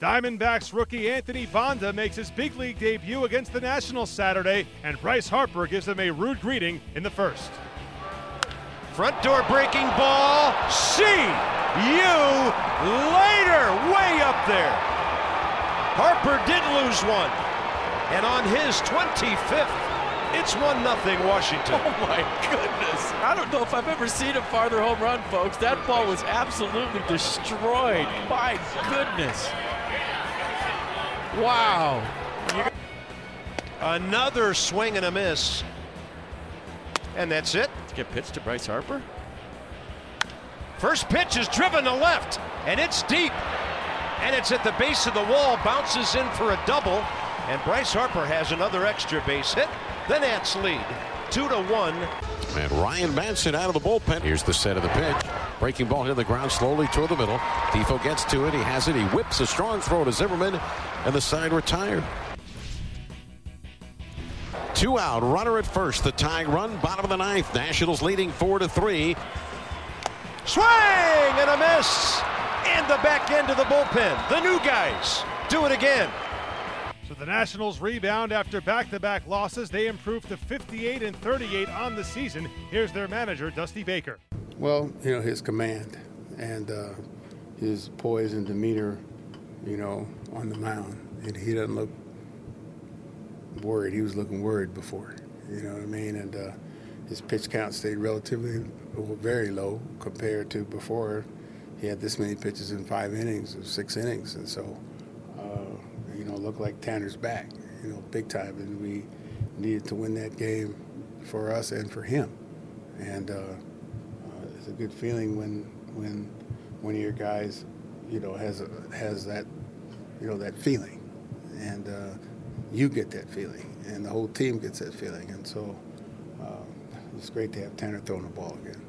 Diamondbacks rookie Anthony Banda makes his big league debut against the Nationals Saturday, and Bryce Harper gives him a rude greeting in the first. Front door breaking ball. See you later. Way up there. Harper did lose one. And on his 25th, it's 1 0 Washington. Oh my goodness. I don't know if I've ever seen a farther home run, folks. That ball was absolutely destroyed. My goodness. Wow. Another swing and a miss. And that's it. Let's get pitched to Bryce Harper. First pitch is driven to left, and it's deep. And it's at the base of the wall, bounces in for a double. And Bryce Harper has another extra base hit. The Nats lead two to one. And Ryan Madson out of the bullpen. Here's the set of the pitch. Breaking ball hit the ground slowly toward the middle. Difo gets to it. He has it. He whips a strong throw to Zimmerman, and the side retired. Two out, runner at first. The tying run, bottom of the ninth. Nationals leading four to three. Swing and a miss. And the back end of the bullpen. The new guys do it again. So the Nationals rebound after back-to-back losses. They improve to 58 and 38 on the season. Here's their manager, Dusty Baker. Well, you know his command and uh, his poise and demeanor, you know, on the mound. And he doesn't look worried. He was looking worried before. You know what I mean? And uh, his pitch count stayed relatively very low compared to before. He had this many pitches in five innings or six innings, and so uh, you know, looked like Tanner's back, you know, big time, and we needed to win that game for us and for him. And uh, it's a good feeling when when one of your guys, you know, has a, has that, you know, that feeling, and uh, you get that feeling, and the whole team gets that feeling, and so um, it's great to have Tanner throwing the ball again.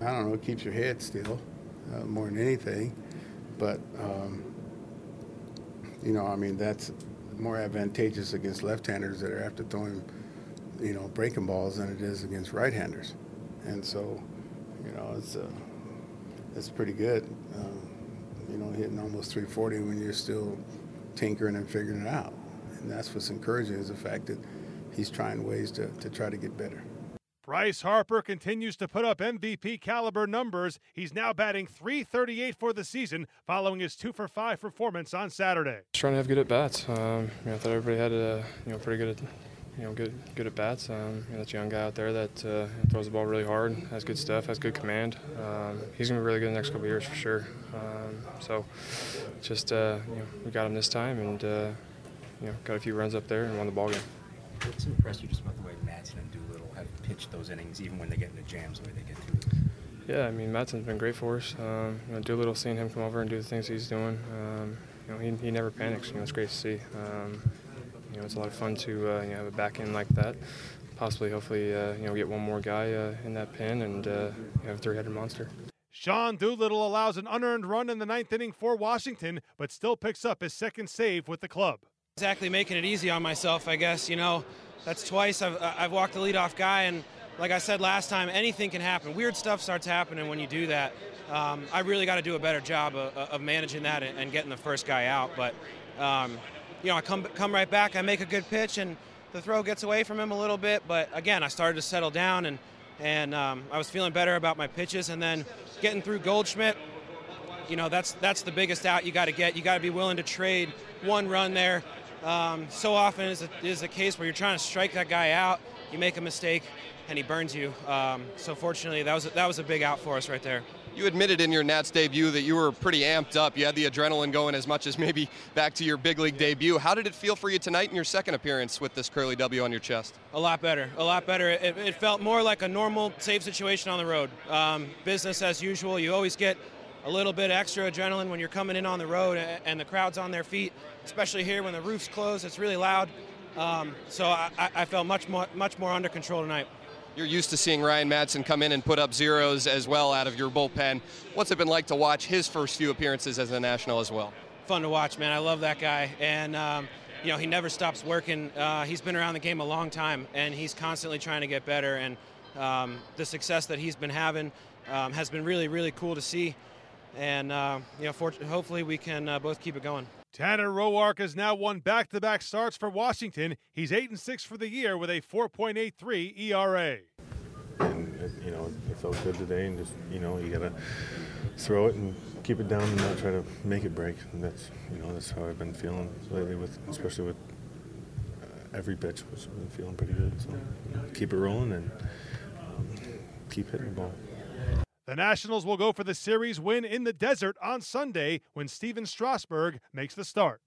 I don't know, it keeps your head still uh, more than anything, but. Um, you know, I mean, that's more advantageous against left-handers that are after throwing, you know, breaking balls than it is against right-handers. And so, it's uh, it's pretty good. Um, you know, hitting almost 340 when you're still tinkering and figuring it out. And that's what's encouraging is the fact that he's trying ways to, to try to get better. Bryce Harper continues to put up MVP caliber numbers. He's now batting 338 for the season following his 2 for 5 performance on Saturday. Just trying to have good at bats. Um, you know, I thought everybody had a you know pretty good at you know good good at bats. Um, you know, that young guy out there that uh, throws the ball really hard, has good stuff, has good command. Um, he's gonna be really good in the next couple years for sure. Um, so just uh, you know, we got him this time and uh, you know got a few runs up there and won the ball game. What's impressed you just about the way Madson and Doolittle have pitched those innings, even when they get into jams, the way they get through? Yeah, I mean Madson's been great for us. Um, you know, Doolittle, seeing him come over and do the things he's doing, um, you know, he, he never panics. You know, it's great to see. Um, you know, it's a lot of fun to uh, you know, have a back end like that. Possibly, hopefully, uh, you know, get one more guy uh, in that pin and uh, have a three-headed monster. Sean Doolittle allows an unearned run in the ninth inning for Washington, but still picks up his second save with the club. Exactly making it easy on myself, I guess. You know, that's twice I've, I've walked the leadoff guy, and like I said last time, anything can happen. Weird stuff starts happening when you do that. Um, I really got to do a better job of, of managing that and, and, getting the first guy out. But um, you know, I come come right back. I make a good pitch, and the throw gets away from him a little bit. But again, I started to settle down, and and um, I was feeling better about my pitches. And then getting through Goldschmidt, you know, that's that's the biggest out you got to get. You got to be willing to trade one run there. Um, so often is a, is a case where you're trying to strike that guy out, you make a mistake, and he burns you. Um, so fortunately, that was a, that was a big out for us right there. You admitted in your Nats debut that you were pretty amped up. You had the adrenaline going as much as maybe back to your big league debut. How did it feel for you tonight in your second appearance with this curly W on your chest? A lot better. A lot better. It, it felt more like a normal, safe situation on the road. Um, business as usual. You always get a little bit extra adrenaline when you're coming in on the road and the crowd's on their feet, especially here when the roof's closed. It's really loud. Um, so I, I, felt much more, much more under control tonight. You're used to seeing Ryan Madson come in and put up zeros as well out of your bullpen. What's it been like to watch his first few appearances as a national as well? Fun to watch, man. I love that guy, and um, you know he never stops working. Uh, he's been around the game a long time, and he's constantly trying to get better. And um, the success that he's been having um, has been really, really cool to see and uh, you know, hopefully we can uh, both keep it going. Tanner Roark has now won back-to-back starts for Washington. He's 8 and 6 for the year with a 4.83 ERA. And it, you know, it felt good today, and just you know, you gotta throw it and keep it down and not try to make it break. And that's you know, that's how I've been feeling lately, with especially with uh, every pitch. Was been feeling pretty good. So keep it rolling and um, keep hitting the ball. The Nationals will go for the series win in the desert on Sunday when Stephen Strasburg makes the start.